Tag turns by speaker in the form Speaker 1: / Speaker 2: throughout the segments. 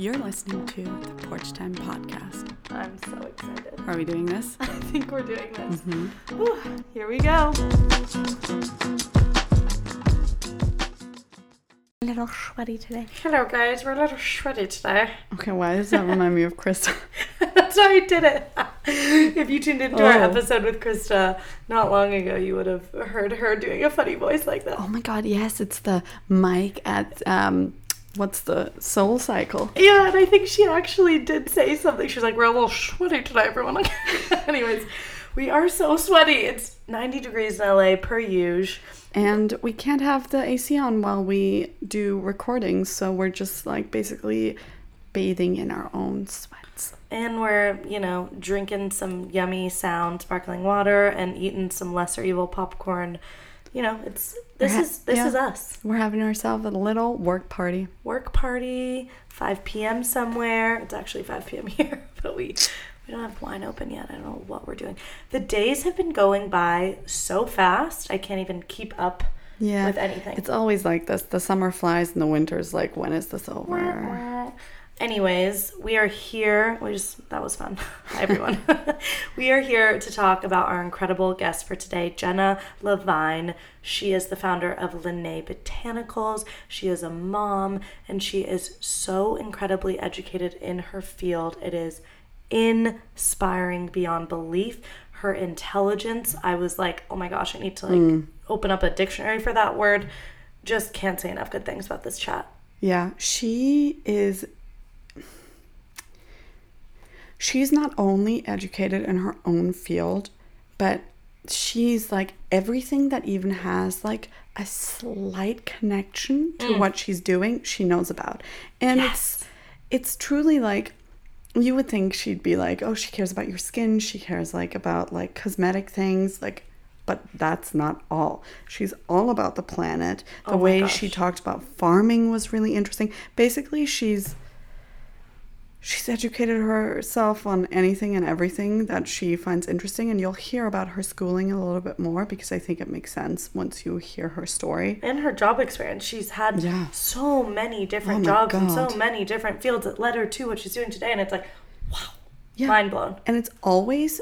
Speaker 1: You're listening to the Porch Time Podcast.
Speaker 2: I'm so excited.
Speaker 1: Are we doing this?
Speaker 2: I think we're doing this.
Speaker 1: Mm-hmm.
Speaker 2: Whew, here we go.
Speaker 3: A little sweaty today.
Speaker 2: Hello, guys. We're a little sweaty today.
Speaker 1: Okay, why does that remind me of Krista?
Speaker 2: That's why I did it. if you tuned into our
Speaker 1: Oh.
Speaker 2: episode with Krista not long ago, you would have heard her doing a funny voice like that.
Speaker 1: Oh my god, yes, it's the mic at um what's the soul cycle?
Speaker 2: Yeah, and I think she actually did say something. She's like, "We're a little sweaty today, everyone." Like, anyways, we are so sweaty. It's 90 degrees in LA per usual.
Speaker 1: And we can't have the AC on while we do recordings, so we're just like basically bathing in our own sweats.
Speaker 2: And we're, you know, drinking some yummy sound sparkling water and eating some lesser evil popcorn. You know, it's this
Speaker 1: ha-
Speaker 2: is this
Speaker 1: yeah.
Speaker 2: is us.
Speaker 1: We're having ourselves a little work party.
Speaker 2: Work party, 5 p.m. somewhere. It's actually 5 p.m. here, but we we don't have wine open yet. I don't know what we're doing. The days have been going by so fast. I can't even keep up
Speaker 1: Yeah.
Speaker 2: with anything.
Speaker 1: It's always like this. The summer flies and the winter's like, when is this over?
Speaker 2: Anyways, we are here. We just that was fun. Hi everyone. we are here to talk about our incredible guest for today, Jenna Levine. She is the founder of Linné Botanicals. She is a mom and she is so incredibly educated in her field. It is inspiring beyond belief. Her intelligence, I was like, "Oh my gosh, I need to like mm. open up a dictionary for that word." Just can't say enough good things about this chat.
Speaker 1: Yeah, she is. She's not only educated in her own field, but she's like everything that even has like a slight connection to mm. what she's doing, she knows about. And it's it's truly like you would think she'd be like, oh, she cares about your skin, she cares like about like cosmetic things, like but that's not all. She's all about the planet. The
Speaker 2: Oh
Speaker 1: way
Speaker 2: gosh.
Speaker 1: she talked about farming was really interesting. Basically, she's she's educated herself on anything and everything that she finds interesting and you'll hear about her schooling a little bit more because I think it makes sense once you hear her story.
Speaker 2: and her job experience. She's had
Speaker 1: Yeah.
Speaker 2: so many different
Speaker 1: Oh
Speaker 2: jobs and so many different fields that led her to what she's doing today. And it's like, wow,
Speaker 1: Yeah.
Speaker 2: mind blown.
Speaker 1: And it's always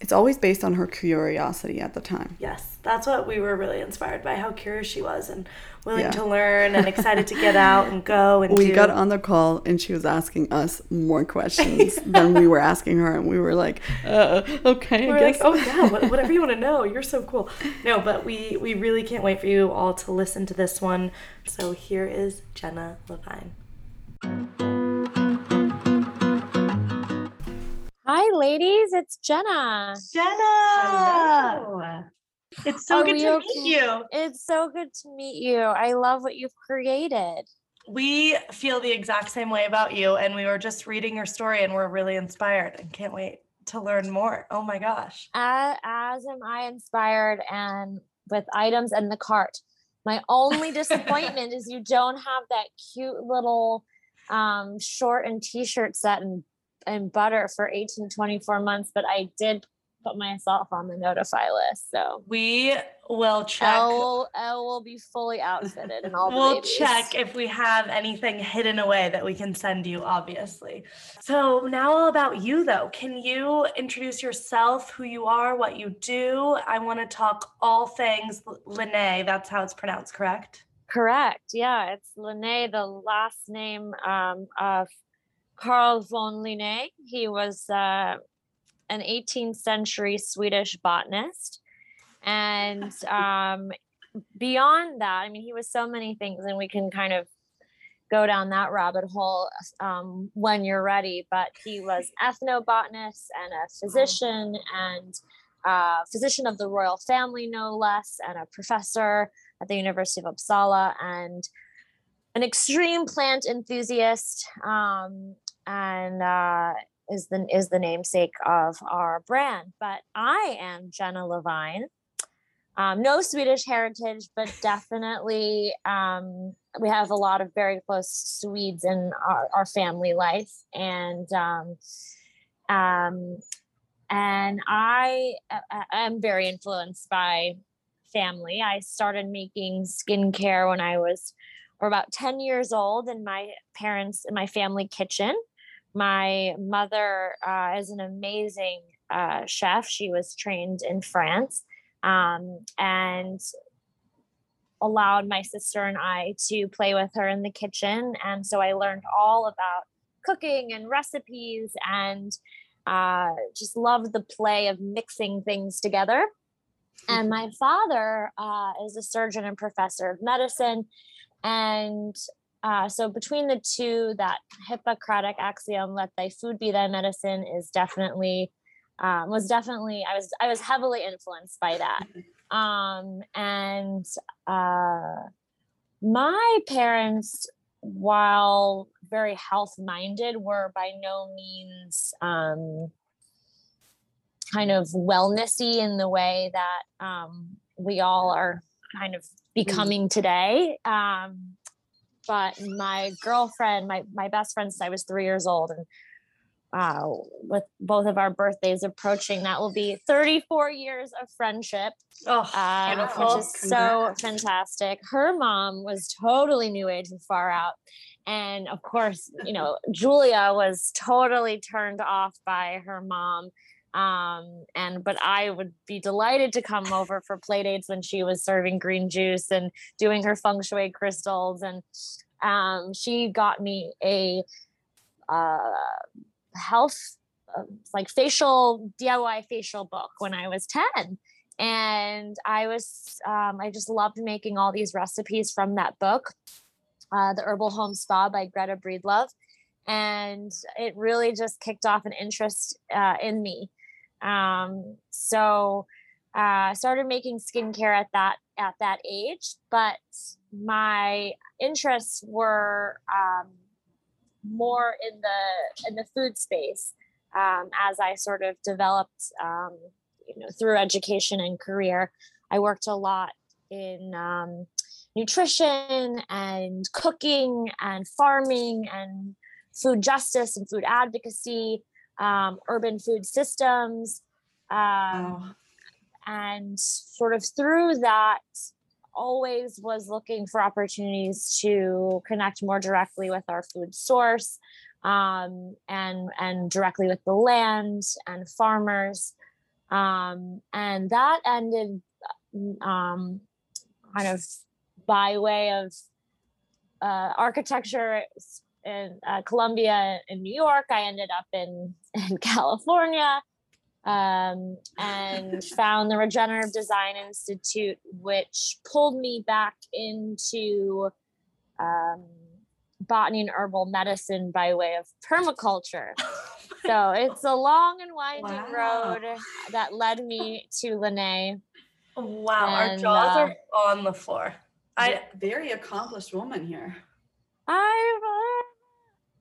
Speaker 1: it's always based on her curiosity at the time.
Speaker 2: Yes, that's what we were really inspired by. How curious she was and willing
Speaker 1: Yeah.
Speaker 2: to learn and excited to get out and go and
Speaker 1: we
Speaker 2: do.
Speaker 1: got on the call and she was asking us more questions than we were asking her and we were like uh, okay
Speaker 2: We're
Speaker 1: i
Speaker 2: like, oh yeah, whatever you want to know. You're so cool. No, but we we really can't wait for you all to listen to this one. So here is Jenna Levine.
Speaker 3: Hi, ladies. It's Jenna.
Speaker 2: Jenna, it's so good to meet you.
Speaker 3: It's so good to meet you. I love what you've created.
Speaker 2: We feel the exact same way about you, and we were just reading your story, and we're really inspired and can't wait to learn more. Oh my gosh!
Speaker 3: As, as am I inspired and with items in the cart. My only disappointment is you don't have that cute little um, short and t-shirt set and, and butter for 18, 24 months, but I did put myself on the notify list. So
Speaker 2: We will check.
Speaker 3: Elle will, Elle will be fully outfitted and all
Speaker 2: We'll
Speaker 3: babies.
Speaker 2: check if we have anything hidden away that we can send you, obviously. So, now all about you, though. Can you introduce yourself, who you are, what you do? I want to talk all things Linné. That's how it's pronounced, correct?
Speaker 3: Correct. Yeah, it's Linné, the last name um, of Carl von Linné. He was uh, an 18th century Swedish botanist. And um, beyond that, I mean, he was so many things, and we can kind of go down that rabbit hole um, when you're ready. But he was ethnobotanist and a physician and uh, physician of the royal family, no less, and a professor at the University of Uppsala and an extreme plant enthusiast um, and uh, is the is the namesake of our brand. But I am Jenna Levine. Um, no Swedish heritage, but definitely um, we have a lot of very close Swedes in our, our family life, and um, um, and I a- a- am very influenced by family. I started making skincare when I was were about 10 years old in my parents in my family kitchen. My mother uh, is an amazing uh, chef. She was trained in France um, and allowed my sister and I to play with her in the kitchen. And so I learned all about cooking and recipes and uh, just loved the play of mixing things together. And my father uh, is a surgeon and professor of medicine. And uh, so between the two, that Hippocratic axiom, "Let thy food be thy medicine," is definitely um, was definitely I was I was heavily influenced by that. Um, and uh, my parents, while very health minded, were by no means um, kind of wellnessy in the way that um, we all are kind of becoming today. Um, but my girlfriend, my my best friend since I was three years old, and uh, with both of our birthdays approaching, that will be 34 years of friendship,
Speaker 2: Oh, beautiful.
Speaker 3: which is so fantastic. Her mom was totally new age and far out. And of course, you know, Julia was totally turned off by her mom. Um, and but I would be delighted to come over for play dates when she was serving green juice and doing her feng shui crystals. And um, she got me a uh, health uh, like facial DIY facial book when I was 10 and I was um, I just loved making all these recipes from that book uh, the herbal home spa by Greta Breedlove and it really just kicked off an interest uh, in me um, so uh, started making skincare at that at that age but my interests were um, more in the in the food space um, as I sort of developed, um, you know, through education and career. I worked a lot in um, nutrition and cooking and farming and food justice and food advocacy, um, urban food systems, um,
Speaker 1: Wow.
Speaker 3: and sort of through that always was looking for opportunities to connect more directly with our food source um, and and directly with the land and farmers um, and that ended um, kind of by way of uh, architecture in uh, Columbia in New York. I ended up in in California um, and found the Regenerative Design Institute, which pulled me back into um, botany and herbal medicine by way of permaculture. So it's a long and winding
Speaker 1: Wow.
Speaker 3: road that led me to Linné.
Speaker 2: Wow, our jaws
Speaker 3: uh,
Speaker 2: are on the floor. I
Speaker 1: very accomplished woman here.
Speaker 3: I'm, uh,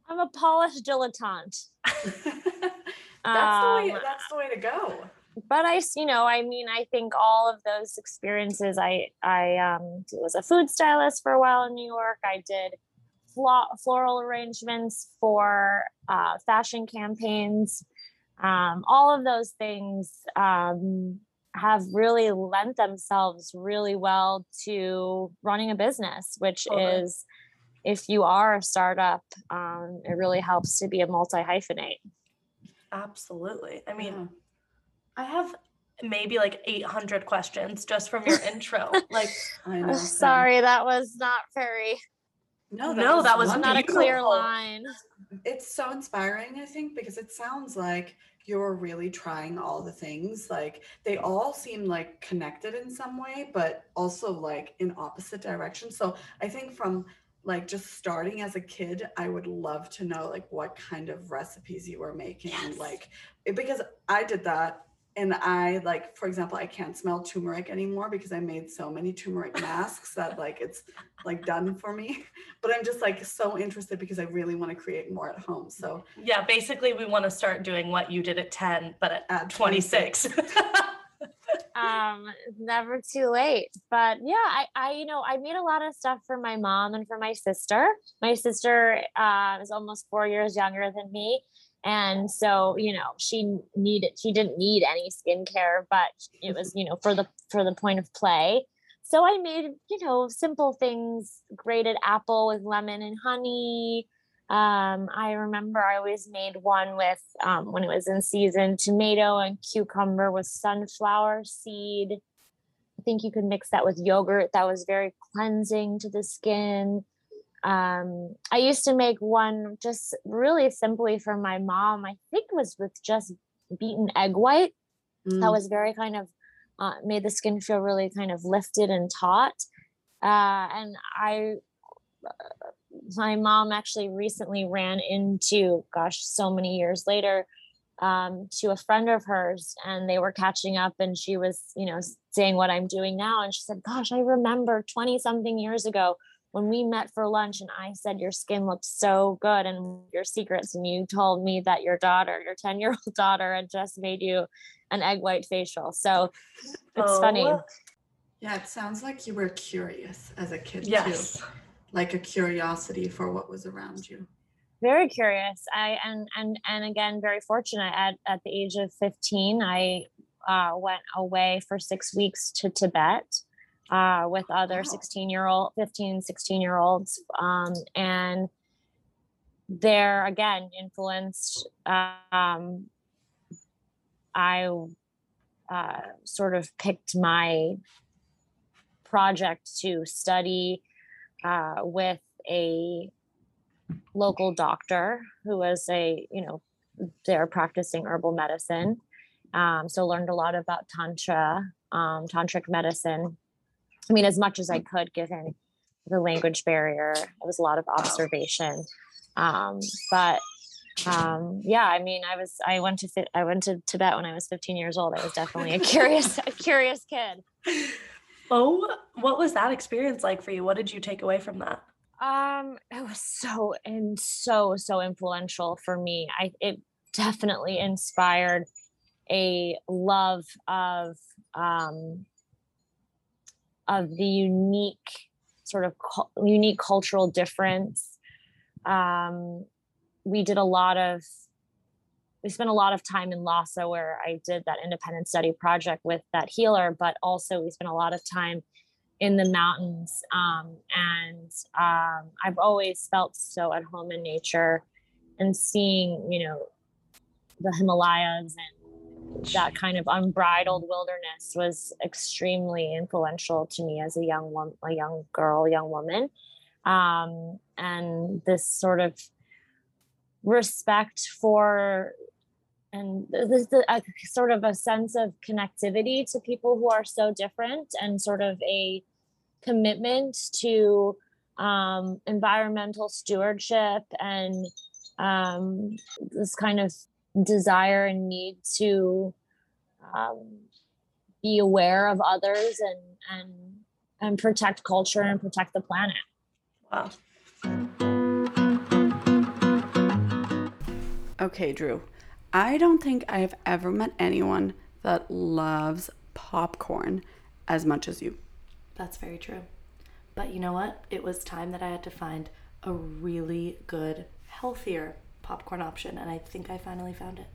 Speaker 3: I'm a polished dilettante.
Speaker 1: that's the way.
Speaker 3: Um,
Speaker 1: That's the way to go.
Speaker 3: but I, you know, I mean, I think all of those experiences. I, I um, was a food stylist for a while in New York. I did flo- floral arrangements for uh, fashion campaigns. Um, all of those things um, have really lent themselves really well to running a business, which
Speaker 2: Totally.
Speaker 3: is, if you are a startup, um, it really helps to be a multi hyphenate.
Speaker 2: absolutely. I mean,
Speaker 1: Yeah.
Speaker 2: I have maybe like 800 questions just from your intro. Like,
Speaker 1: I know.
Speaker 3: Sorry, that was not very
Speaker 1: No,
Speaker 2: No, that was
Speaker 3: not a clear line.
Speaker 1: It's so inspiring, I think, because it sounds like you're really trying all the things. Like they all seem like connected in some way, but also like in opposite directions. So I think from like just starting as a kid, I would love to know like what kind of recipes you were making.
Speaker 2: Yes.
Speaker 1: Like it- because I did that and I like, for example, I can't smell turmeric anymore because I made so many turmeric masks that like it's like done for me. But I'm just like so interested because I really want to create more at home. So
Speaker 2: yeah, basically, we want to start doing what you did at 10, but at,
Speaker 1: at
Speaker 2: 26.
Speaker 3: Um, never too late. But yeah, I, I, you know, I made a lot of stuff for my mom and for my sister. My sister uh, is almost four years younger than me. And so, you know, she needed, she didn't need any skincare, but it was, you know, for the, for the point of play. so I made, you know, simple things, grated apple with lemon and honey. Um, I remember I always made one with, um, when it was in season, tomato and cucumber with sunflower seed. I think you could mix that with yogurt. That was very cleansing to the skin. Um, I used to make one just really simply for my mom. I think it was with just beaten egg white. Mm. That was very kind of uh, made the skin feel really kind of lifted and taut. Uh, and I, my mom actually recently ran into, gosh, so many years later, um, to a friend of hers, and they were catching up, and she was, you know, saying what I'm doing now, and she said, "Gosh, I remember 20 something years ago." when we met for lunch and I said your skin looked so good and your secrets and you told me that your daughter, your 10 year old daughter had just made you an egg white facial. So it's oh. funny.
Speaker 1: Yeah, it sounds like you were curious as a kid
Speaker 2: yes.
Speaker 1: too. Like a curiosity for what was around you.
Speaker 3: Very curious. I and and and again very fortunate at at the age of 15 I uh, went away for 6 weeks to Tibet uh, with other 16 year old 15 16 year olds um, and they're again influenced um, i uh, sort of picked my project to study uh, with a local doctor who was a you know they're practicing herbal medicine um, so learned a lot about tantra um, tantric medicine I mean, as much as I could, given the language barrier. It was a lot of observation. Um, but um, yeah, I mean, I was I went to fit, I went to Tibet when I was 15 years old. I was definitely a curious a curious kid.
Speaker 2: Oh, what was that experience like for you? What did you take away from that?
Speaker 3: Um, it was so and so so influential for me. I it definitely inspired a love of um of the unique sort of cu- unique cultural difference. Um, we did a lot of we spent a lot of time in Lhasa where I did that independent study project with that healer, but also we spent a lot of time in the mountains. Um, and um, I've always felt so at home in nature and seeing, you know, the Himalayas and that kind of unbridled wilderness was extremely influential to me as a young woman, a young girl, young woman. Um, and this sort of respect for and this a, sort of a sense of connectivity to people who are so different and sort of a commitment to um, environmental stewardship and um, this kind of desire and need to um, be aware of others and and and protect culture and protect the planet.
Speaker 2: Wow.
Speaker 1: Okay, Drew. I don't think I have ever met anyone that loves popcorn as much as you.
Speaker 2: That's very true. But you know what? It was time that I had to find a really good, healthier popcorn option, and I think I finally found it.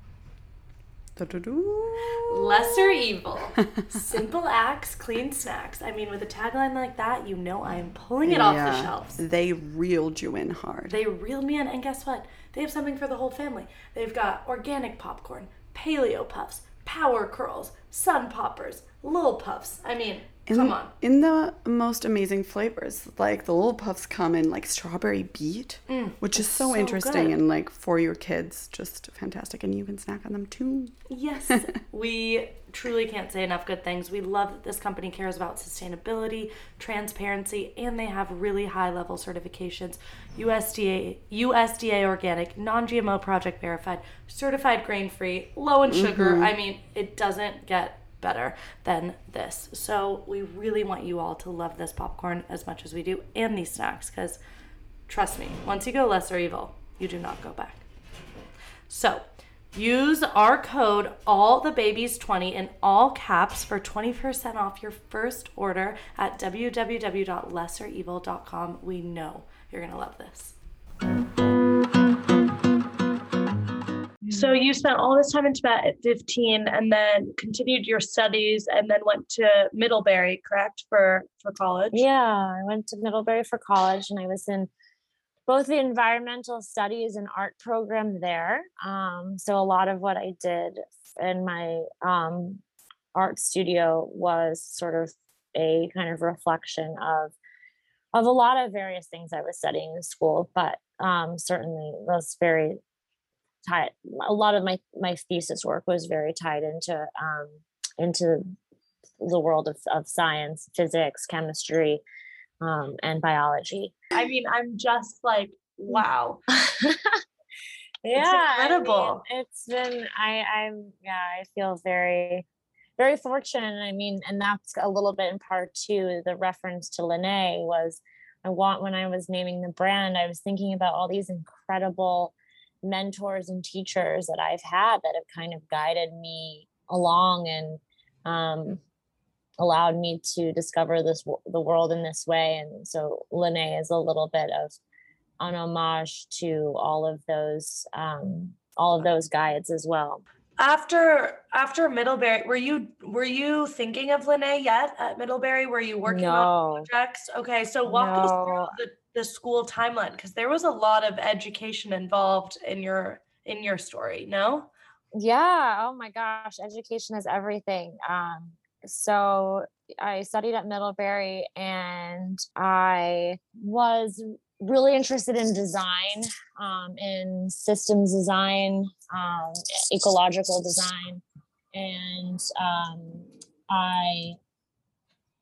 Speaker 2: Lesser evil. Simple acts, clean snacks. I mean, with a tagline like that, you know I am pulling it yeah, off the shelves.
Speaker 1: They reeled you in hard.
Speaker 2: They reeled me in, and guess what? They have something for the whole family. They've got organic popcorn, paleo puffs, power curls, sun poppers, little Puffs. I mean,
Speaker 1: in,
Speaker 2: come on.
Speaker 1: In the most amazing flavors. Like the little Puffs come in like strawberry beet, mm, which is so, so interesting good. and like for your kids, just fantastic. And you can snack on them too.
Speaker 2: Yes. we truly can't say enough good things. We love that this company cares about sustainability, transparency, and they have really high level certifications. USDA USDA organic, non-GMO project verified, certified grain free, low in sugar. Mm-hmm. I mean, it doesn't get better than this. So we really want you all to love this popcorn as much as we do and these snacks because trust me, once you go lesser evil, you do not go back. So use our code all the babies 20 in all caps for 20% off your first order at www.lesserevil.com. We know you're going to love this. So you spent all this time in Tibet at 15 and then continued your studies and then went to Middlebury, correct, for for college?
Speaker 3: Yeah, I went to Middlebury for college and I was in both the environmental studies and art program there. Um, so a lot of what I did in my um, art studio was sort of a kind of reflection of of a lot of various things I was studying in school, but um, certainly was very tied. A lot of my my thesis work was very tied into um, into the world of, of science, physics, chemistry, um, and biology.
Speaker 2: I mean, I'm just like, wow.
Speaker 3: yeah,
Speaker 2: incredible.
Speaker 3: I mean, it's been I I'm yeah, I feel very very fortunate. I mean, and that's a little bit in part too. The reference to Linné was I want when I was naming the brand, I was thinking about all these incredible mentors and teachers that I've had that have kind of guided me along and um, allowed me to discover this the world in this way. And so Linné is a little bit of an homage to all of those um, all of those guides as well.
Speaker 2: After after Middlebury, were you were you thinking of Linné yet at Middlebury? Were you working
Speaker 3: No.
Speaker 2: on projects? Okay, so walk us through the, the school timeline because there was a lot of education involved in your in your story. No.
Speaker 3: Yeah. Oh my gosh. Education is everything. Um, so I studied at Middlebury and I was really interested in design, um, in systems design, um, ecological design. And um, I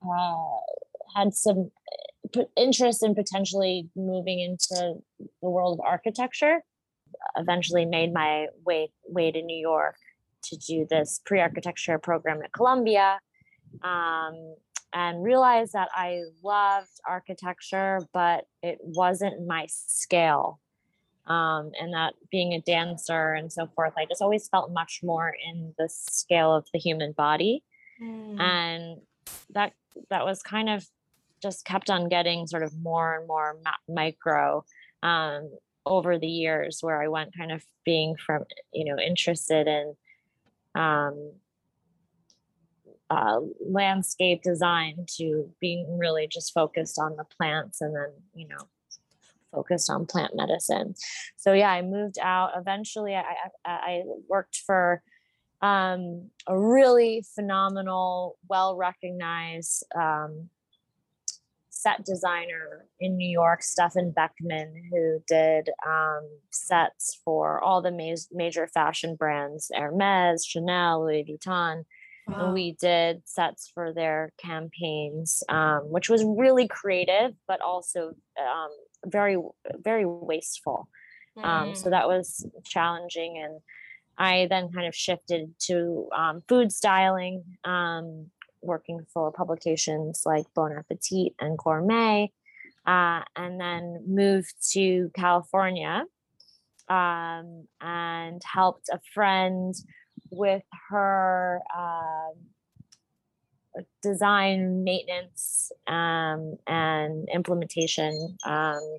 Speaker 3: uh, had some interest in potentially moving into the world of architecture eventually made my way way to New York to do this pre-architecture program at Columbia, um, and realized that I loved architecture, but it wasn't my scale. Um, and that being a dancer and so forth, I just always felt much more in the scale of the human body, and that that was kind of just kept on getting sort of more and more ma- micro um, over the years where I went kind of being from, you know, interested in um, uh, landscape design to being really just focused on the plants and then, you know, focused on plant medicine. So yeah, I moved out. Eventually, I, I, I worked for um, a really phenomenal, well recognized um, set designer in New York, Stefan Beckman, who did um, sets for all the ma- major fashion brands Hermes, Chanel, Louis Vuitton. And we did sets for their campaigns, um, which was really creative, but also um, very, very wasteful. Um, so that was challenging. And I then kind of shifted to um, food styling, um, working for publications like Bon Appetit and Gourmet, uh, and then moved to California um, and helped a friend with her um, design, maintenance, um, and implementation um,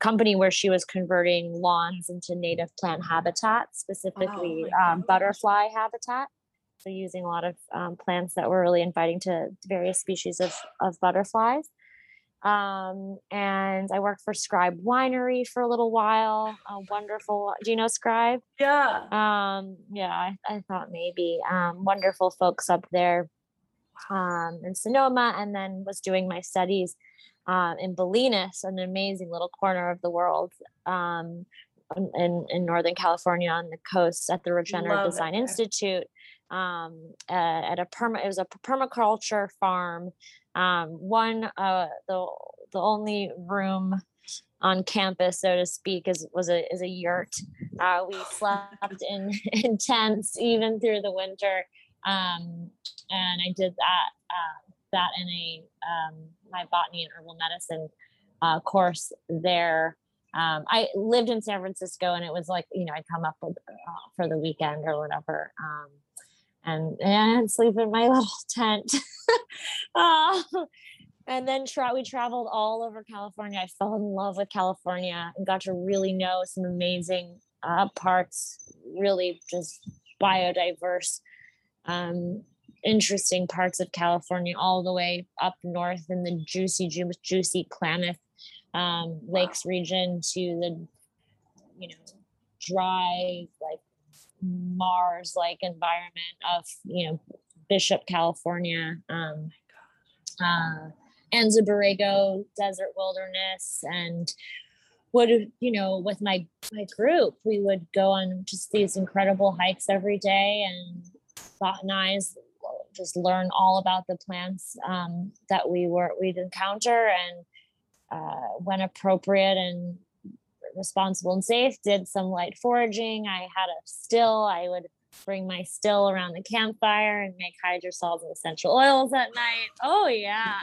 Speaker 3: company where she was converting lawns into native plant habitat, specifically
Speaker 2: my
Speaker 3: um, butterfly habitat. So using a lot of um, plants that were really inviting to various species of, of butterflies. Um, and I worked for Scribe Winery for a little while. A wonderful. Do you know Scribe?
Speaker 2: yeah.
Speaker 3: Um, yeah, I, I thought maybe um, wonderful folks up there um, in Sonoma, and then was doing my studies um, in Bolinas, an amazing little corner of the world um, in- in, Northern California on the coast at the Regenerative
Speaker 2: Love
Speaker 3: Design
Speaker 2: there.
Speaker 3: Institute um, uh, at a perma. It was a permaculture farm. Um, one, uh, the the only room on campus, so to speak, is was a is a yurt. Uh, we slept in in tents even through the winter, um, and I did that uh, that in a um, my botany and herbal medicine uh, course there. Um, I lived in San Francisco, and it was like you know I'd come up with, uh, for the weekend or whatever, um, and and sleep in my little tent. Uh, and then tra- we traveled all over California. I fell in love with California and got to really know some amazing uh, parts, really just biodiverse, um, interesting parts of California, all the way up north in the juicy, ju- juicy Klamath um, Lakes region to the, you know, dry, like Mars like environment of, you know, Bishop, California. Um, uh, Anza Borrego Desert Wilderness and would you know with my my group we would go on just these incredible hikes every day and botanize just learn all about the plants um, that we were we'd encounter and uh, when appropriate and responsible and safe did some light foraging. I had a still i would bring my still around the campfire and make hydrosols and essential oils at night. Oh yeah.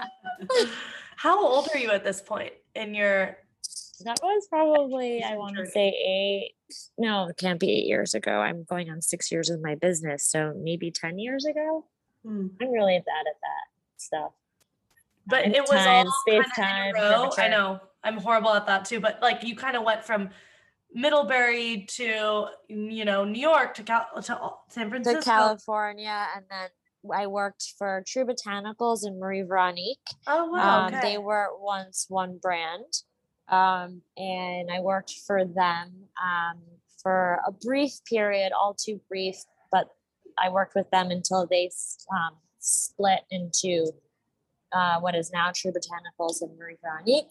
Speaker 2: How old are you at this point in your
Speaker 3: that was probably i want to say eight no it can't be eight years ago. I'm going on six years with my business so maybe 10 years ago.
Speaker 2: Hmm.
Speaker 3: i'm really bad at that stuff
Speaker 2: But it was all
Speaker 3: time,
Speaker 2: kind
Speaker 3: space
Speaker 2: of in a row. I know I'm horrible at that too. But like you kind of went from Middlebury to you know New York to Cal- to San Francisco.
Speaker 3: to california and then i worked for true botanicals and marie veronique
Speaker 2: Oh wow.
Speaker 3: um,
Speaker 2: okay.
Speaker 3: they were once one brand um, and i worked for them um, for a brief period all too brief but i worked with them until they um, split into uh, what is now true botanicals and marie veronique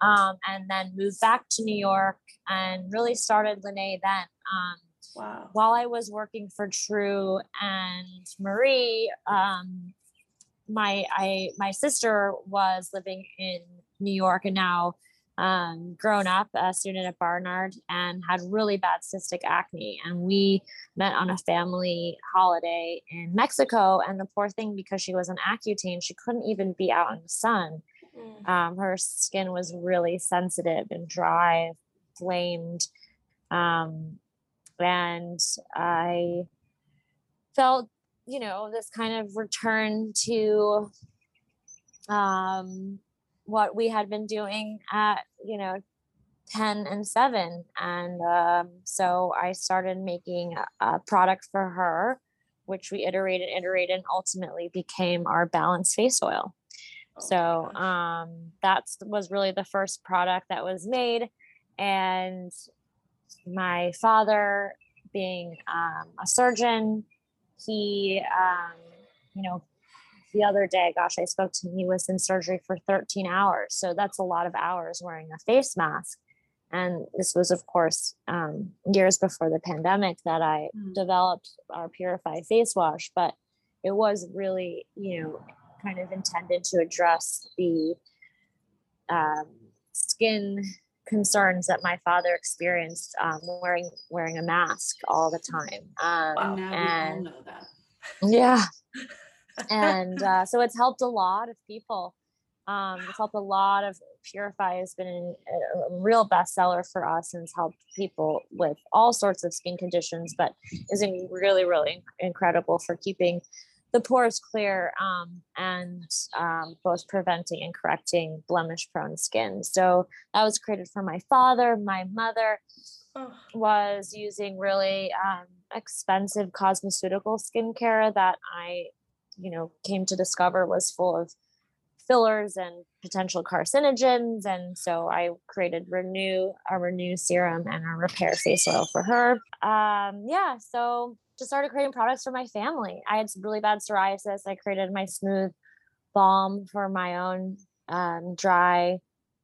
Speaker 3: um, and then moved back to new york and really started Linné then um,
Speaker 2: wow.
Speaker 3: while I was working for True and Marie, um, my I my sister was living in New York and now um, grown up a student at Barnard and had really bad cystic acne. And we met on a family holiday in Mexico. And the poor thing, because she was on Accutane, she couldn't even be out in the sun.
Speaker 2: Mm.
Speaker 3: Um, her skin was really sensitive and dry, flamed. Um, and I felt, you know, this kind of return to um, what we had been doing at, you know, 10 and 7. And um, so I started making a, a product for her, which we iterated, iterated, and ultimately became our balanced face oil.
Speaker 2: Oh
Speaker 3: So um, that was really the first product that was made. And my father, being um, a surgeon, he, um, you know, the other day, gosh, I spoke to him. He was in surgery for 13 hours. So that's a lot of hours wearing a face mask. And this was, of course, um, years before the pandemic that I
Speaker 2: Mm.
Speaker 3: developed our Purify face wash. But it was really, you know, kind of intended to address the um, skin concerns that my father experienced um, wearing wearing a mask all the time. Um,
Speaker 2: Wow.
Speaker 1: now we all
Speaker 3: and
Speaker 1: know that.
Speaker 3: yeah, and uh, so it's helped a lot of people. Um, it's helped a lot of Purify has been a, real bestseller for us and has helped people with all sorts of skin conditions, but is really, really incredible for keeping the pores clear um, and um, both preventing and correcting blemish prone skin. So that was created for my father, my mother
Speaker 2: Oh,
Speaker 3: was using really um, expensive cosmeceutical skincare that I, you know, came to discover was full of fillers and potential carcinogens. And so I created Renew, a Renew serum and a Repair face oil for her. Um, yeah, so just started creating products for my family. I had some really bad psoriasis. I created my smooth balm for my own um, dry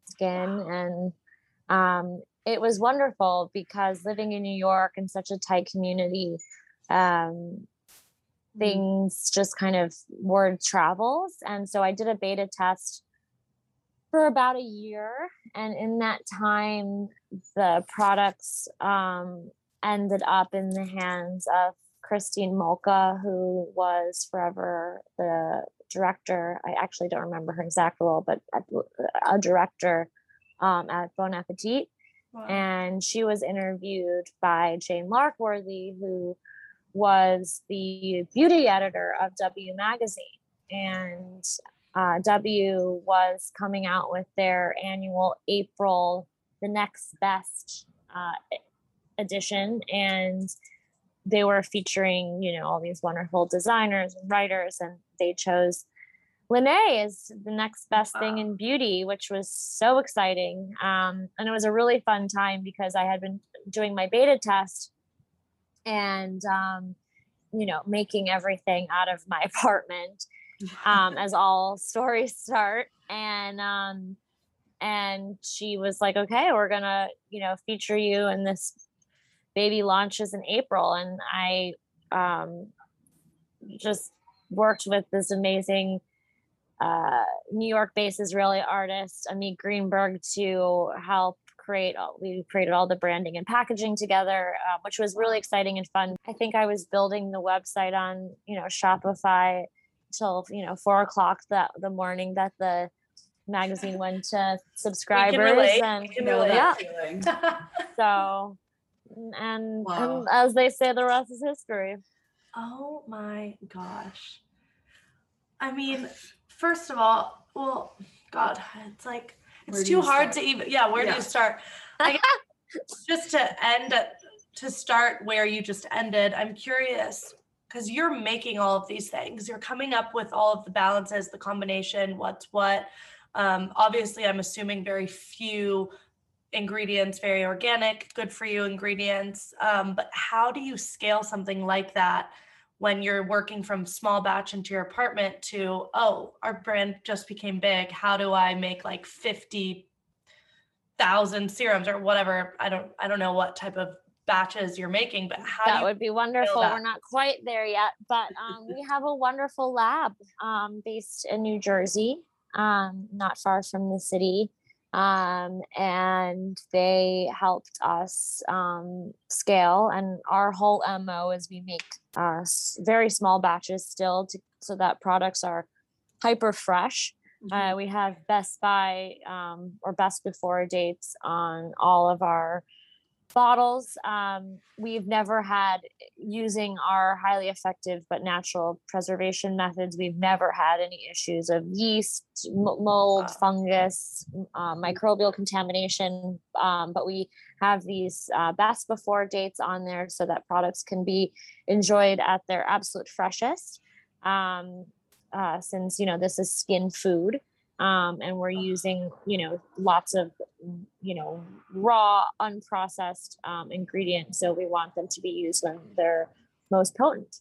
Speaker 3: skin and um, it was wonderful because living in New York in such a tight community, um, things just kind of word travels. And so I did a beta test for about a year. And in that time, the products um, ended up in the hands of Christine Muhlke, who was forever the director. I actually don't remember her exact role, but a, a director um, at Bon Appetit
Speaker 2: wow.
Speaker 3: and she was interviewed by Jane Larkworthy, who was the beauty editor of W Magazine. And uh, W was coming out with their annual April, the next best uh, edition, and they were featuring, you know, all these wonderful designers and writers, and they chose Linné is the next best wow. thing in beauty, which was so exciting. Um, and it was a really fun time because I had been doing my beta test and, um, you know, making everything out of my apartment, um, as all stories start. And, um, and she was like, okay, we're gonna, you know, feature you and this baby launches in April. And I, um, just worked with this amazing uh, New York-based Israeli artist Amit Greenberg to help create. We created all the branding and packaging together, uh, which was really exciting and fun. I think I was building the website on you know Shopify till you know four o'clock that the morning that the magazine went to subscribers and yeah. so and, wow. and as they say, the rest is history.
Speaker 2: Oh my gosh. I mean, first of all, well, God, it's like it's too hard start? to even. Yeah, where yeah. do you start? Just to end to start where you just ended. I'm curious because you're making all of these things. You're coming up with all of the balances, the combination, what's what. Um, obviously, I'm assuming very few ingredients, very organic, good for you ingredients. Um, but how do you scale something like that when you're working from small batch into your apartment to oh our brand just became big. How do i make like 50,000 serums or whatever? I don't i don't know what type of batches you're making but how
Speaker 3: that would be wonderful. we're not quite there yet but um, we have a wonderful lab um, based in new jersey um, not far from the city um, and they helped us um, scale. And our whole MO is we make uh, very small batches still to, so that products are hyper fresh. Mm-hmm. Uh, we have best by um, or best before dates on all of our bottles. Um, we've never had using our highly effective but natural preservation methods. We've never had any issues of yeast, mold, fungus, uh, microbial contamination. Um, but we have these uh, best before dates on there so that products can be enjoyed at their absolute freshest. Um, uh, since you know this is skin food um, and we're using you know lots of you know raw unprocessed um, ingredients so we want them to be used when they're most potent.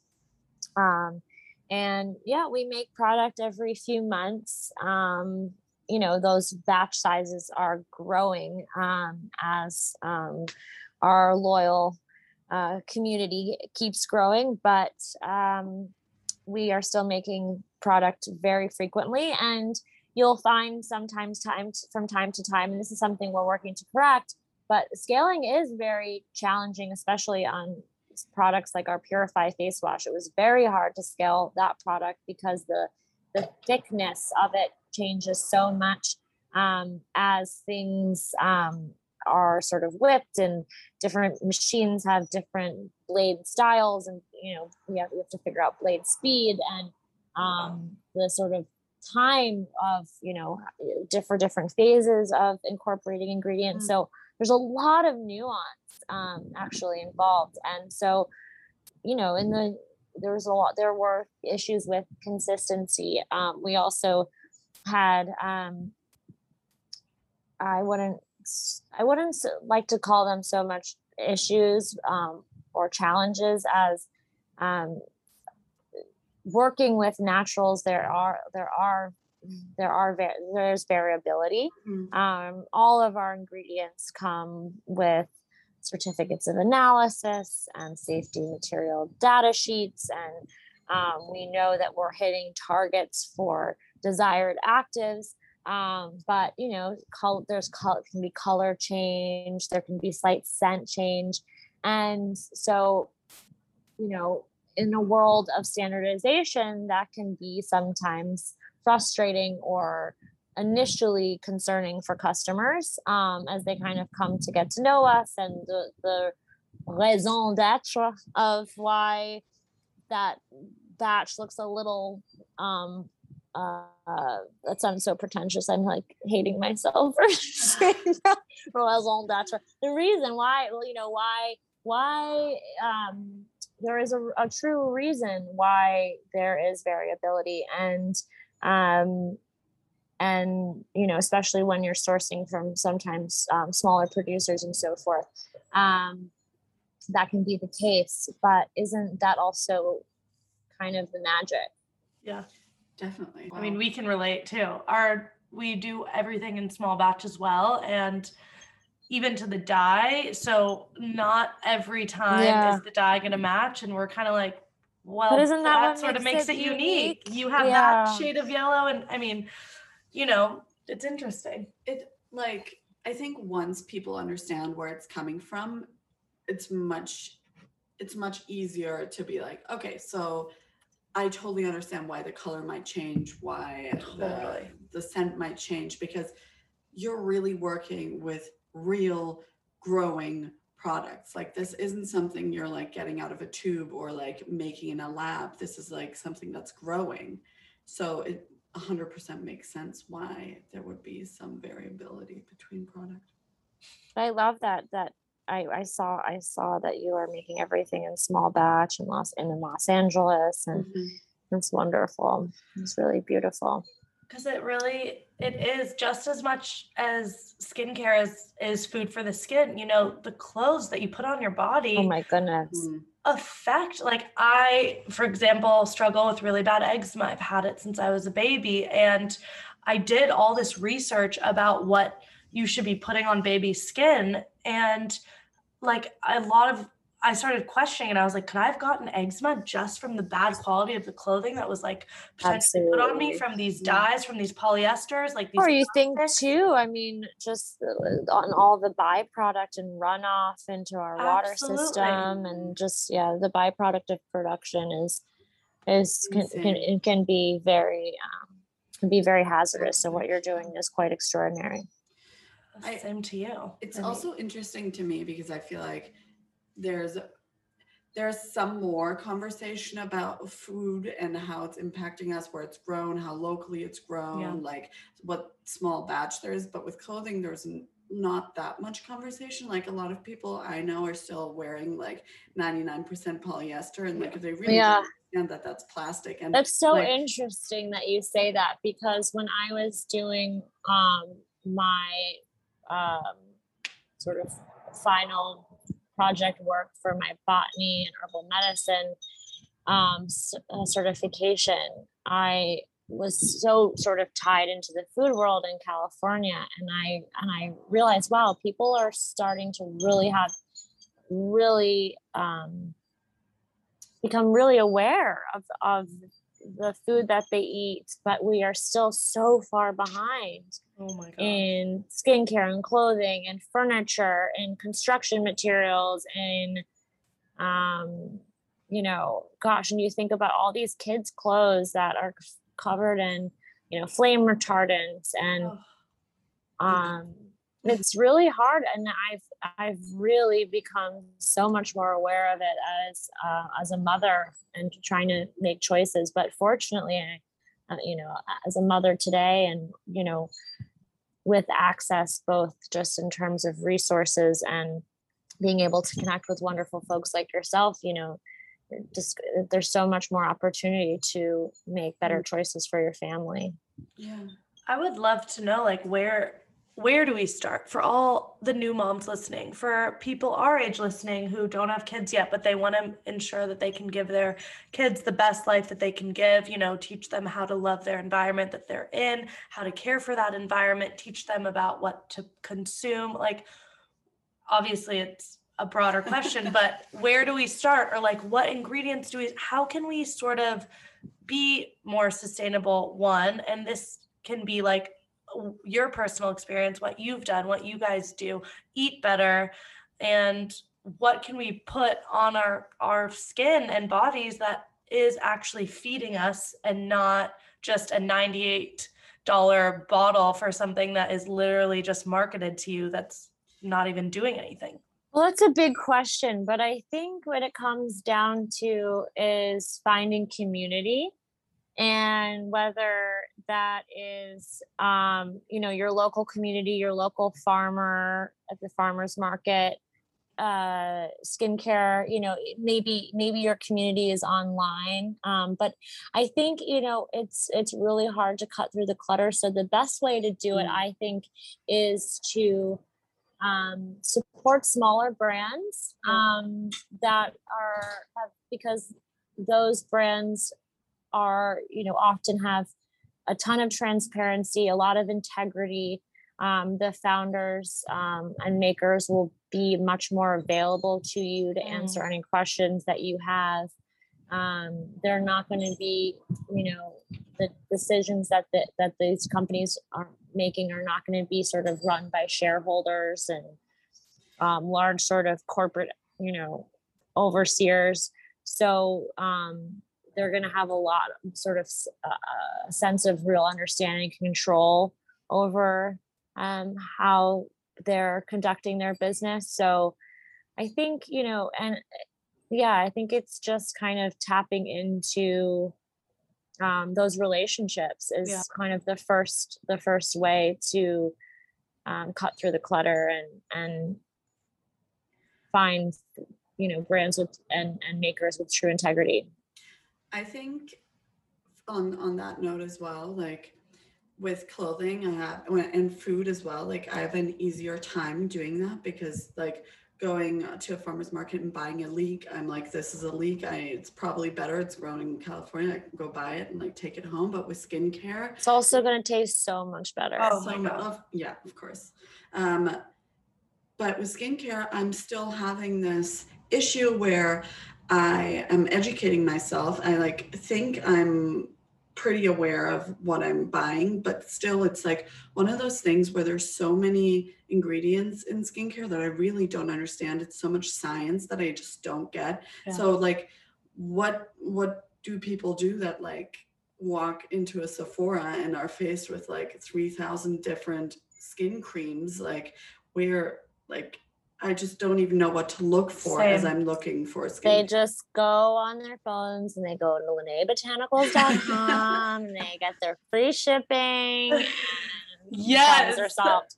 Speaker 3: Um, and yeah we make product every few months. Um, you know those batch sizes are growing um, as um, our loyal uh, community keeps growing but we are still making product very frequently and you'll find sometimes time to, from time to time, and this is something we're working to correct. But scaling is very challenging, especially on products like our Purify face wash. It was very hard to scale that product because the the thickness of it changes so much um, as things um, are sort of whipped and different machines have different blade styles and you know we have, we have to figure out blade speed and um, the sort of time of you know different different phases of incorporating ingredients. Mm-hmm. so there's a lot of nuance um, actually involved. And so you know in the there was a lot there were issues with consistency. Um, we also had um, i wouldn't i wouldn't like to call them so much issues um, or challenges as um, working with naturals there are there are there are there's variability. Mm-hmm. um, all of our ingredients come with certificates of analysis and safety material data sheets and um, we know that we're hitting targets for desired actives. Um, but you know there's color can be color change there can be slight scent change. And so you know in a world of standardization, that can be sometimes frustrating or initially concerning for customers um, as they kind of come to get to know us and the, the raison d'etre of why that batch looks a little um, uh, that sounds so pretentious. I'm like hating myself for saying that. raison d'etre. The reason why, well, you know, why, why, um, there is a, a true reason why there is variability and, um, and you know especially when you're sourcing from sometimes um, smaller producers and so forth um, that can be the case but isn't that also kind of the magic
Speaker 2: Yeah.
Speaker 1: Definitely.
Speaker 2: I mean, we can relate too. Our we do everything in small batch as well, and even to the dye. So not every time
Speaker 3: Yeah.
Speaker 2: is the dye gonna match, and we're kind of like, well,
Speaker 3: But isn't that what
Speaker 2: sort of
Speaker 3: makes
Speaker 2: makes it
Speaker 3: it
Speaker 2: unique.
Speaker 3: unique?
Speaker 2: You have
Speaker 3: Yeah.
Speaker 2: that shade of yellow, and I mean, you know, it's interesting.
Speaker 1: it like I think once people understand where it's coming from, it's much it's much easier to be like, okay, so I totally understand why the color might change, why the, the scent might change because you're really working with real growing products. Like this isn't something you're like getting out of a tube or like making in a lab. This is like something that's growing. So it 100% makes sense why there would be some variability between product.
Speaker 3: i love that that I, I saw I saw that you are making everything in small batch in Los in Los Angeles and mm-hmm. it's wonderful. It's really beautiful.
Speaker 2: because it really it is just as much as skincare is is food for the skin you know the clothes that you put on your body
Speaker 3: Oh my goodness.
Speaker 1: Mm.
Speaker 2: affect like i for example struggle with really bad eczema i've had it since i was a baby and i did all this research about what you should be putting on baby skin and like a lot of i started questioning and i was like could i have gotten eczema just from the bad quality of the clothing that was like potentially put on me from these dyes from these polyesters like these
Speaker 3: Or you think too, I mean, just on all the byproduct and runoff into our water system and just yeah, the byproduct of production is is can can, it can be very um, can be very hazardous. So what you're doing is quite extraordinary.
Speaker 1: I-
Speaker 2: same to you.
Speaker 1: It's
Speaker 2: I mean,
Speaker 1: also interesting to me because I feel like there's there's some more conversation about food and how it's impacting us, where it's grown, how locally it's grown, like what small batch there is. But with clothing, there's not that much conversation. Like a lot of people I know are still wearing like 99% polyester, and like they really
Speaker 3: Yeah.
Speaker 1: don't understand that that's plastic. And
Speaker 3: That's so
Speaker 1: like-
Speaker 3: interesting that you say that because when I was doing um, my um, sort of final project work for my botany and herbal medicine um, uh, certification, I was so sort of tied into the food world in California, and I and I realized, wow, people are starting to really have really um, become really aware of of the food that they eat, but we are still so far behind
Speaker 2: oh my god
Speaker 3: in skincare and clothing and furniture and construction materials and um you know gosh and you think about all these kids clothes that are covered in you know flame retardants and um it's really hard and i've i've really become so much more aware of it as uh, as a mother and trying to make choices. But fortunately I, uh, you know as a mother today and you know with access both just in terms of resources and being able to connect with wonderful folks like yourself you know just there's so much more opportunity to make better choices for your family.
Speaker 1: Yeah.
Speaker 2: I would love to know like where where do we start for all the new moms listening, for people our age listening who don't have kids yet, but they want to ensure that they can give their kids the best life that they can give, you know, teach them how to love their environment that they're in, how to care for that environment, teach them about what to consume. Like obviously it's a broader question, but where do we start or like what ingredients do we how can we sort of be more sustainable one and this can be like your personal experience what you've done what you guys do eat better and what can we put on our our skin and bodies that is actually feeding us and not just a 98 dollar bottle for something that is literally just marketed to you that's not even doing anything?
Speaker 3: Well, that's a big question, but I think what it comes down to is finding community and whether that is um, you know your local community your local farmer at the farmers market uh skincare you know maybe maybe your community is online um but i think you know it's it's really hard to cut through the clutter so the best way to do it
Speaker 2: Mm.
Speaker 3: i think is to um support smaller brands um that are have because those brands are you know often have a ton of transparency a lot of integrity. Um, the founders um, and makers will be much more available to you to answer any questions that you have. Um, they're not going to be you know the decisions that the, that these companies are making are not going to be sort of run by shareholders and um, large sort of corporate you know overseers. So um, they're going to have a lot of sort of uh, a sense of real understanding control over um, how they're conducting their business so i think you know and yeah i think it's just kind of tapping into um, those relationships is
Speaker 2: Yeah.
Speaker 3: kind of the first the first way to um, cut through the clutter and and find you know brands with and and makers with true integrity
Speaker 1: I think on on that note as well, like with clothing, I have and food as well. Like I have an easier time doing that because like going to a farmer's market and buying a leek, I'm like, this is a leek. I it's probably better. It's grown in California. I can go buy it and like take it home. But with skincare,
Speaker 3: it's also going to taste so much better
Speaker 2: Oh
Speaker 1: so
Speaker 2: my God.
Speaker 1: of- yeah, of course. Um, but with skincare, I'm still having this issue where I am educating myself. I like think I'm pretty aware of what I'm buying, but still it's like one of those things where there's so many ingredients in skincare that I really don't understand. It's so much science that I just don't get.
Speaker 2: Yeah.
Speaker 1: So like what what do people do that like walk into a Sephora and are faced with like 3000 different skin creams like where like I just don't even know what to look for as I'm looking for skin.
Speaker 3: they just go on their phones and they go to LinneBotanicals.com and they get their free shipping. and
Speaker 2: Yes.
Speaker 3: Problems are solved.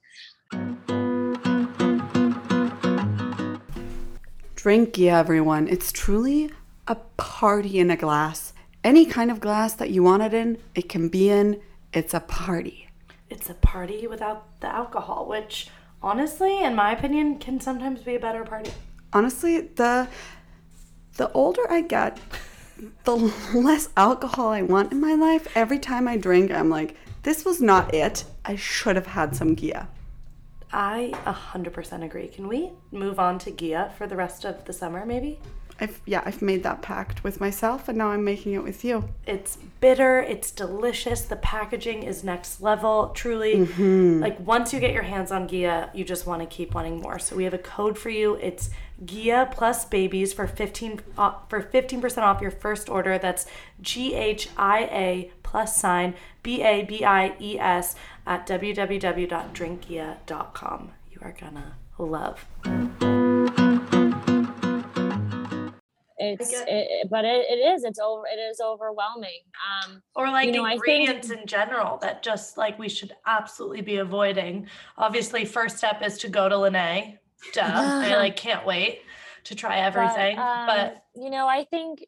Speaker 1: Drink, yeah, everyone. It's truly a party in a glass. Any kind of glass that you want it in, it can be in. It's a party.
Speaker 2: it's a party without the alcohol, which honestly, in my opinion, can sometimes be a better party.
Speaker 1: Honestly, the the older I get, the less alcohol I want in my life. Every time I drink, I'm like, this was not it. I should have had some Ghia.
Speaker 2: I 100% agree. Can we move on to Ghia for the rest of the summer, maybe?
Speaker 1: I've yeah, I've made that pact with myself, and now I'm making it with you.
Speaker 2: It's bitter, it's delicious. The packaging is next level. Truly, mm-hmm. like once you get your hands on Ghia, you just want to keep wanting more. So we have a code for you. It's Ghia plus babies for 15 off, for 15% off your first order. That's G H I A plus sign B A B I E S at www.drinkghia.com. You are gonna love.
Speaker 3: It's it, but it, it is it's over it is overwhelming. Um
Speaker 2: or like
Speaker 3: You know, I think-
Speaker 2: ingredients in general that just like we should absolutely be avoiding. Obviously, first step is to go to Linné. Duh. I like can't wait to try everything.
Speaker 3: um,
Speaker 2: But,
Speaker 3: you know, I think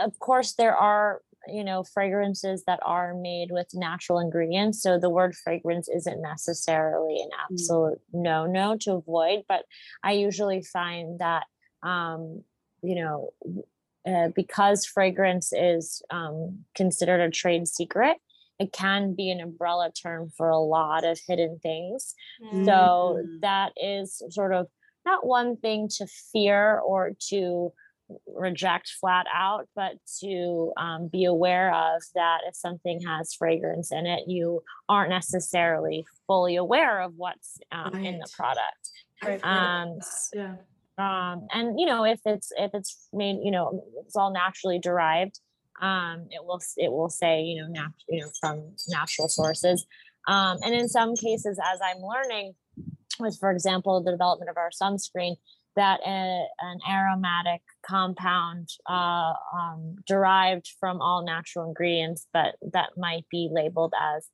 Speaker 3: of course there are you know fragrances that are made with natural ingredients. So the word fragrance isn't necessarily an absolute no no to avoid, but I usually find that um, you know uh, because fragrance is um, considered a trade secret. It can be an umbrella term for a lot of hidden things.
Speaker 2: mm,
Speaker 3: So
Speaker 1: Mhm.
Speaker 3: that is sort of not one thing to fear or to reject flat out, but to um, be aware of that if something has fragrance in it, you aren't necessarily fully aware of what's um, in the product.
Speaker 1: I've
Speaker 3: Um,
Speaker 1: of
Speaker 3: s-
Speaker 1: that.
Speaker 2: yeah.
Speaker 3: Um, and you know if it's if it's made you know it's all naturally derived um, it will it will say you know nat- you know from natural sources. Um, and in some cases as i'm learning with for example the development of our sunscreen that a, an aromatic compound uh, um, derived from all natural ingredients, but that might be labeled as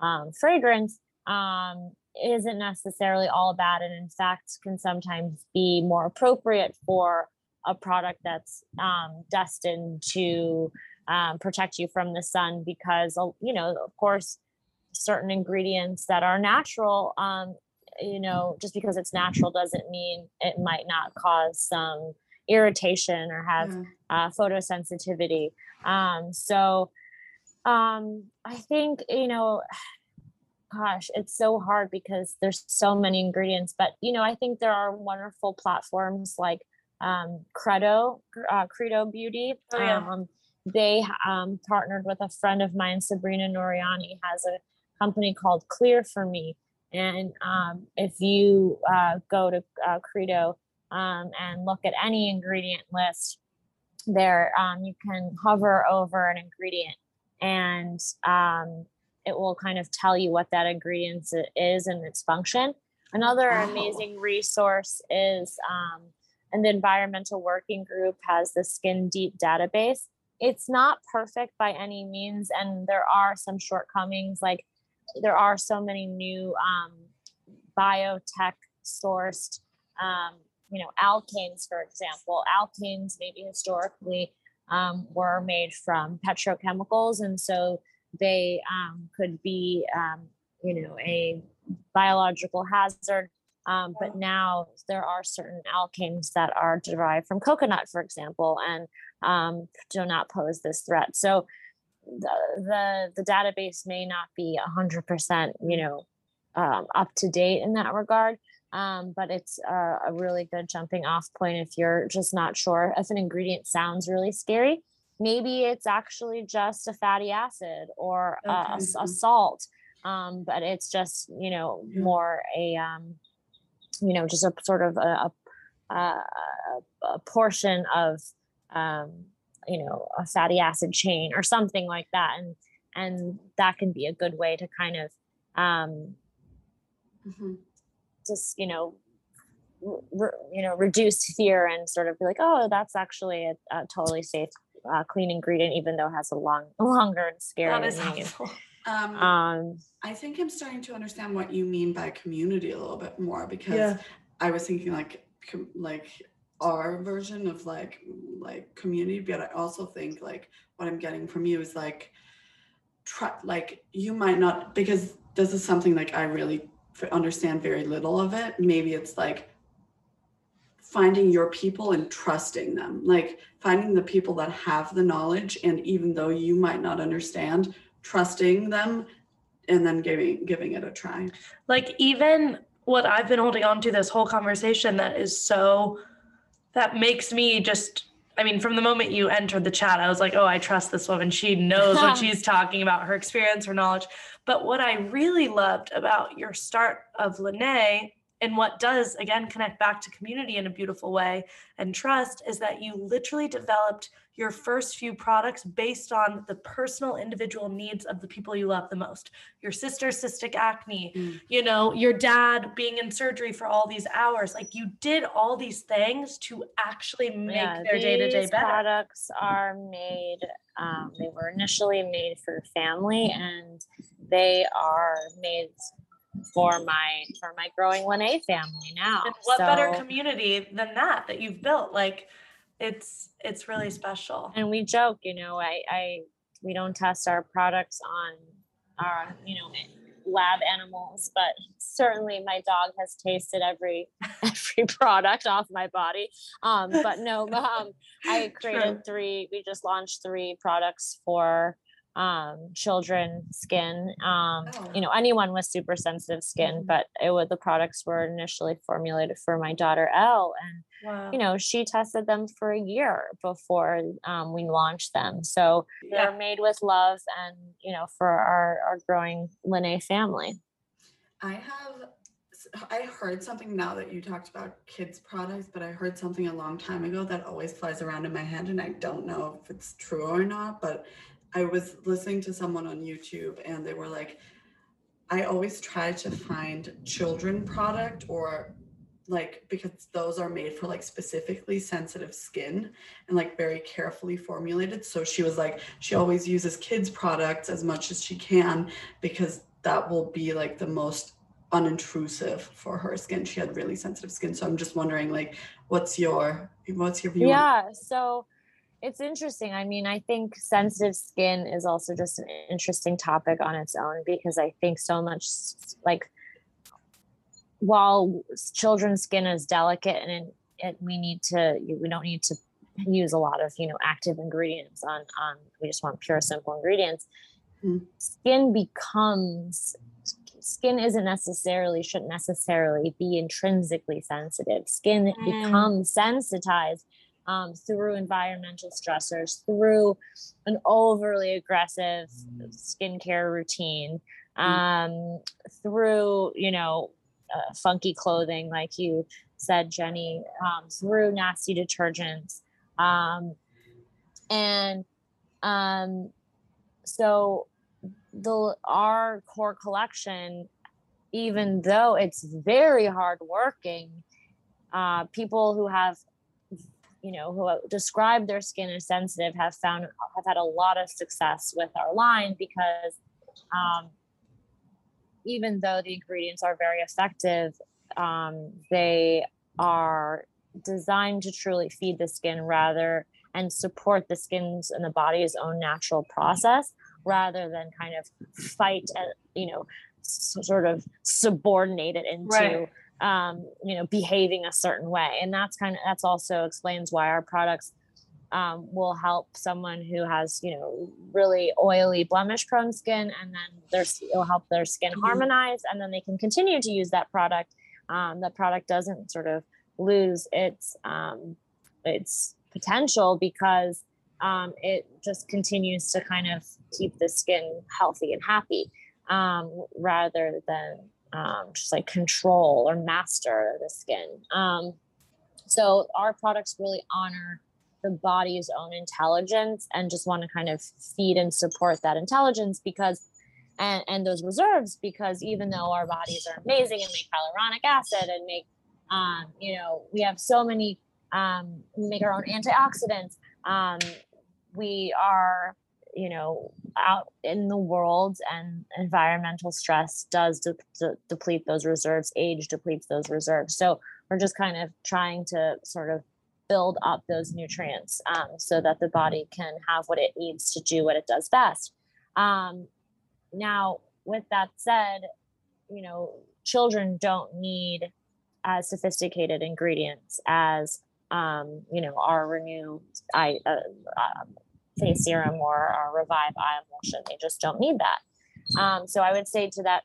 Speaker 3: um, fragrance, um, isn't necessarily all bad, and in fact, can sometimes be more appropriate for a product that's um, destined to um, protect you from the sun because uh, you know of course certain ingredients that are natural um, you know just because it's natural doesn't mean it might not cause some irritation or have uh, photosensitivity. Um, so um, i think you know gosh it's so hard because there's so many ingredients but you know i think there are wonderful platforms like um, credo uh, credo beauty oh, yeah. um, they um, partnered with a friend of mine, Sabrina Noriani, has a company called Clear for Me. And um, if you uh, go to uh, Credo um, and look at any ingredient list, there um, you can hover over an ingredient and um, it will kind of tell you what that ingredient is and its function. Another wow. amazing resource is, um, and the Environmental Working Group has the Skin Deep database it's not perfect by any means and there are some shortcomings like there are so many new um, biotech sourced um, you know alkanes for example alkanes maybe historically um, were made from petrochemicals and so they um, could be um, you know a biological hazard um, but now there are certain alkanes that are derived from coconut, for example, and um, do not pose this threat. So the, the, the database may not be 100%, you know, um, up to date in that regard. Um, but it's a, a, really good jumping off point if you're just not sure if an ingredient sounds really scary. Maybe it's actually just a fatty acid or okay. a, a, salt, um, but it's just you know more a um, you know just a sort of a, a, a portion of um, you know a fatty acid chain or something like that and and that can be a good way to kind of um, mm-hmm. just you know re, you know reduce fear and sort of be like oh that's actually a, a totally safe uh, clean ingredient even though it has a long longer and scary name
Speaker 1: um, um, I think I'm starting to understand what you mean by community a little bit more because yeah. I was thinking like like our version of like like community but i also think like what i'm getting from you is like try like you might not because this is something like i really understand very little of it. Maybe it's like finding your people and trusting them like finding the people that have the knowledge and even though you might not understand trusting them and then giving giving it a try
Speaker 2: like even what i've been holding on to this whole conversation that is so that makes me just I mean, from the moment you entered the chat, I was like, oh, I trust this woman. She knows what she's talking about, her experience, her knowledge. But what I really loved about your start of Linné and what does, again, connect back to community in a beautiful way and trust is that you literally developed your first few products based on the personal individual needs of the people you love the most. Your sister's cystic acne, mm. you know, your dad being in surgery for all these hours. Like you did all these things to actually make yeah, their day to day better.
Speaker 3: Products are made, um, they were initially made for family and they are made for my for my growing Linné family now.
Speaker 2: And what so, better community than that that you've built? Like it's it's really special.
Speaker 3: And we joke, you know, I I we don't test our products on our, you know, lab animals, but certainly my dog has tasted every every product off my body. Um, but no, um, I created True. three. We just launched three products for um, children skin um, oh. you know anyone with super sensitive skin mm-hmm. but it was the products were initially formulated for my daughter Elle and wow. you know she tested them for a year before um, we launched them so yeah. they're made with love and you know for our, our growing Linné family
Speaker 1: I have I heard something now that you talked about kids products, but I heard something a long time ago that always flies around in my head and I don't know if it's true or not, but I was listening to someone on YouTube and they were like, I always try to find children product or like because those are made for like specifically sensitive skin and like very carefully formulated. So she was like, she always uses kids' products as much as she can because that will be like the most unintrusive for her skin. She had really sensitive skin. So I'm just wondering like what's your what's your view?
Speaker 3: Yeah. So it's interesting. I mean, I think sensitive skin is also just an interesting topic on its own because I think so much like while children's skin is delicate and it, it, we need to we don't need to use a lot of you know active ingredients on on we just want pure simple ingredients mm. skin becomes skin isn't necessarily shouldn't necessarily be intrinsically sensitive skin mm. becomes sensitized um, through environmental stressors through an overly aggressive skincare routine mm. um, through you know uh, funky clothing, like you said, Jenny, um, through nasty detergents. Um, and um, so the our core collection, even though it's very hard working, uh, people who have you know who describe their skin as sensitive have found have had a lot of success with our line because um, even though the ingredients are very effective, um, they are designed to truly feed the skin rather and support the skin's and the body's own natural process rather than kind of fight, uh, you know, sort of subordinate it into. Right. Um, you know, behaving a certain way, and that's kind of that's also explains why our products um, will help someone who has you know really oily blemish prone skin and then there's it'll help their skin mm-hmm. harmonize and then they can continue to use that product um, the product doesn't sort of lose its um, its potential because um, it just continues to kind of keep the skin healthy and happy um, rather than um, just like control or master the skin. Um, so our products really honor the body's own intelligence and just want to kind of feed and support that intelligence because and, and those reserves because even though our bodies are amazing and make hyaluronic acid and make um, you know we have so many um, we make our own antioxidants um, we are you know out in the world and environmental stress does de- de- deplete those reserves age depletes those reserves so we're just kind of trying to sort of build up those nutrients um, so that the body can have what it needs to do what it does best. Um, now, with that said, you know, children don't need as sophisticated ingredients as um, you know our renew eye uh, uh, face serum or our revive eye emulsion. They just don't need that. Um, so I would say to that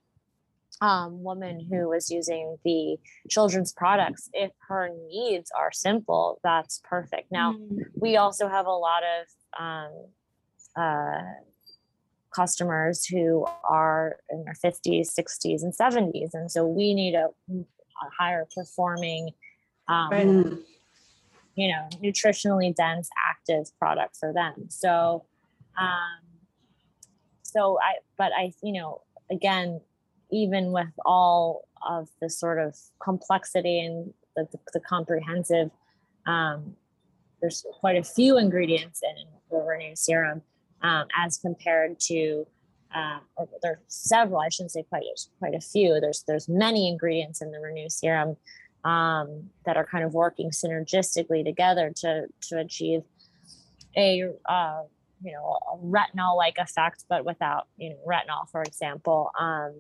Speaker 3: um, woman who was using the children's products, if her needs are simple, that's perfect. Now, mm. we also have a lot of um, uh, customers who are in their 50s, 60s, and 70s. And so we need a, a higher performing, um, right. You know, nutritionally dense, active product for them. So, um, so I, but I, you know, again, even with all of the sort of complexity and the, the, the comprehensive, um, there's quite a few ingredients in the Renew serum um, as compared to, uh, or there's several, I shouldn't say quite, quite a few. There's, there's many ingredients in the Renew serum um, that are kind of working synergistically together to, to achieve a, uh, you know, a retinol like effect, but without, you know, retinol, for example. Um,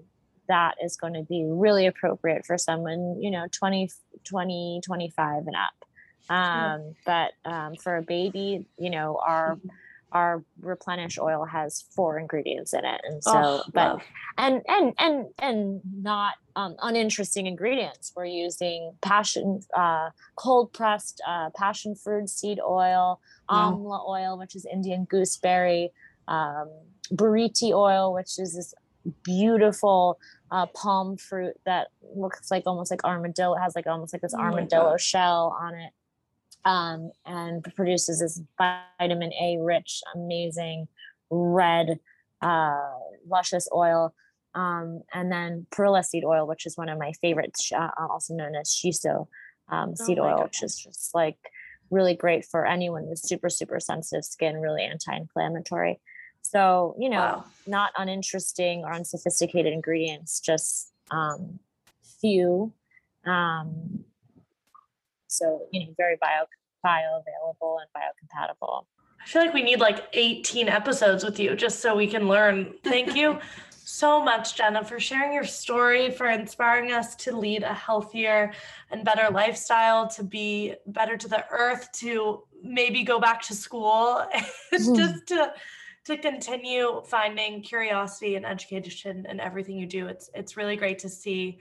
Speaker 3: that is going to be really appropriate for someone, you know, 20, 20, 25 and up. Um, but um, for a baby, you know, our mm-hmm. Our replenish oil has four ingredients in it, and so, oh, but wow. and and and and not um, uninteresting ingredients. We're using passion, uh, cold pressed uh, passion fruit seed oil, wow. amla oil, which is Indian gooseberry, um, buriti oil, which is this beautiful uh, palm fruit that looks like almost like armadillo. It has like almost like this oh armadillo shell on it, um, and produces this vitamin A rich, amazing red, uh, luscious oil. Um, and then perilla seed oil, which is one of my favorites, uh, also known as shiso um,
Speaker 2: Oh
Speaker 3: seed
Speaker 2: my
Speaker 3: oil, which is just like really great for anyone with super, super sensitive skin, really anti inflammatory. So, you know,
Speaker 2: Wow.
Speaker 3: not uninteresting or unsophisticated ingredients, just um, few. Um, so, you know, very bio bioavailable and biocompatible.
Speaker 2: I feel like we need like 18 episodes with you just so we can learn. Thank you so much, Jenna, for sharing your story, for inspiring us to lead a healthier and better lifestyle, to be better to the earth, to maybe go back to school, and
Speaker 3: Mhm.
Speaker 2: just to to continue finding curiosity and education in everything you do. It's it's really great to see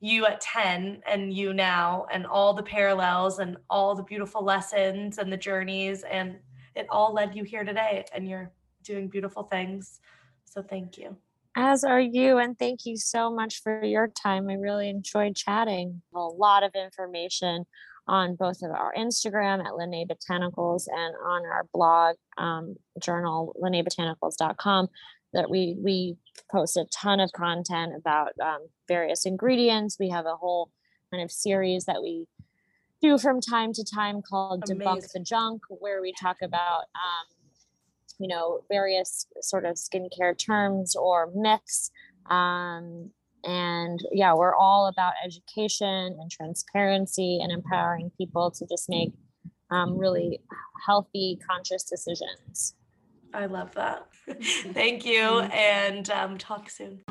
Speaker 2: you at 10 and you now and all the parallels and all the beautiful lessons and the journeys and it all led you here today and you're doing beautiful things. So thank you.
Speaker 3: As are you, and thank you so much for your time. I really enjoyed chatting. A lot of information on both of our Instagram at Linné Botanicals and on our blog um, journal, linnebotanicals.com, that we we post a ton of content about um, various ingredients. We have a whole kind of series that we do from time to time called Debunk the Junk, where we talk about um, you know various sort of skincare terms or myths. Um, and yeah we're all about education and transparency and empowering people to just make um, really healthy conscious decisions
Speaker 2: I love that. thank you and um, talk soon.